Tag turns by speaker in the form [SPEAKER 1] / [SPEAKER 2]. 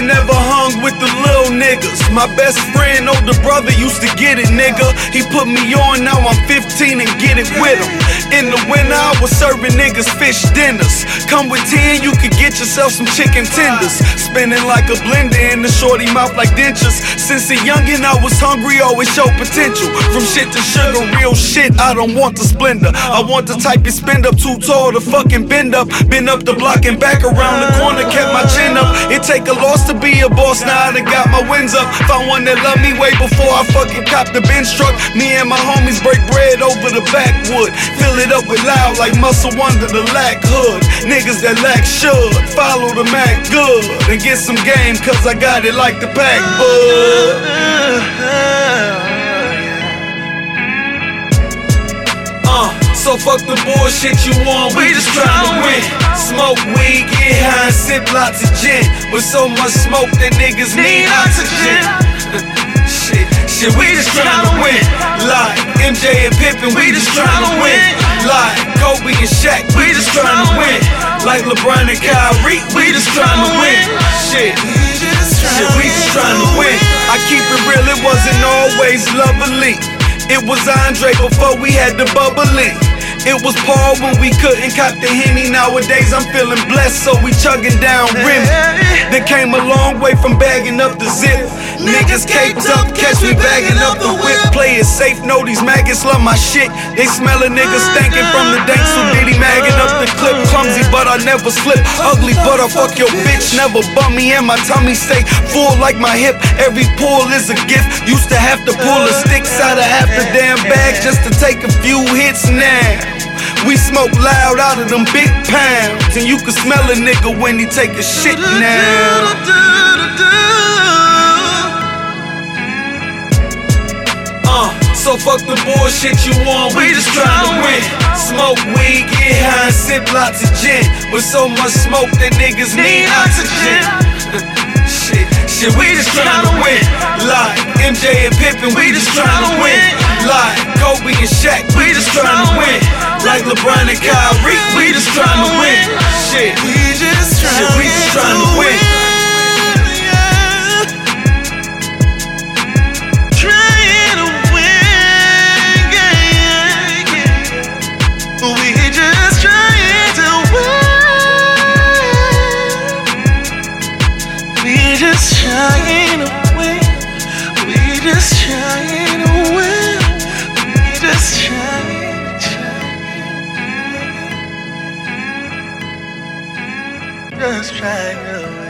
[SPEAKER 1] never hung with the little niggas. My best friend, older brother, used to get it, nigga. He put me on, now I'm 15 and get it with him. In the winter, I was serving niggas fish dinners. Come with 10, you could get yourself some chicken tenders. Spinning like a blender in the shorty mouth like dentures. Since a youngin', I was hungry, always show potential. From shit to sugar, real shit, I don't want the splendor. I want the type you spend up too tall to fucking bend up. Been up the block and back around the corner, kept my chin up. It take a loss to be a boss, now I done got my wins up. Found one that love me way before I fucking cop the bench truck. Me and my homies break bread over the backwood. Fill it up with loud like muscle under the lack hood. Niggas that lack should follow the Mac good and get some game, cause I got it like the pack bud. Uh, so fuck the bullshit you want, we just tryna win. Smoke weed, get high, and sip lots of gin. With so much smoke that niggas need oxygen. shit, shit, we just tryna win. Like MJ and Pippen, we just tryna win. Like Kobe and Shaq, we just tryna win. Like LeBron and Kyrie, we just tryna win. Shit, shit, we just tryna win. I keep it real, it wasn't always lovely. It was Andre before we had the bubbly. It was Paul when we couldn't cop the Henny. Nowadays I'm feeling blessed, so we chugging down rim. They came a long way from bagging up the zip. Niggas caped up, catch me bagging up the whip. Play it safe, know these maggots love my shit. They smell a nigga stankin' from the dank, so diddy magging up the clip. Clumsy, but I never slip. Ugly, but I fuck your bitch. Never bum me, and my tummy stay full like my hip. Every pull is a gift. Used to have to pull the sticks out of half the damn bag just to take a few hits now. We smoke loud out of them big pounds, and you can smell a nigga when he take a shit now. So fuck the bullshit you want, we just tryna win. Smoke weed, get high, and sip lots of gin. With so much smoke that niggas need oxygen. shit, shit, we just tryna win. Like MJ and Pippen, we just tryna win. Like Kobe and Shaq, we just tryna win. Like LeBron and Kyrie, we just tryna win. Shit,
[SPEAKER 2] We just
[SPEAKER 1] shit,
[SPEAKER 2] tryna
[SPEAKER 1] we just tryna win.
[SPEAKER 2] Just trying to win. We just trying to win. We just trying. Just trying to win.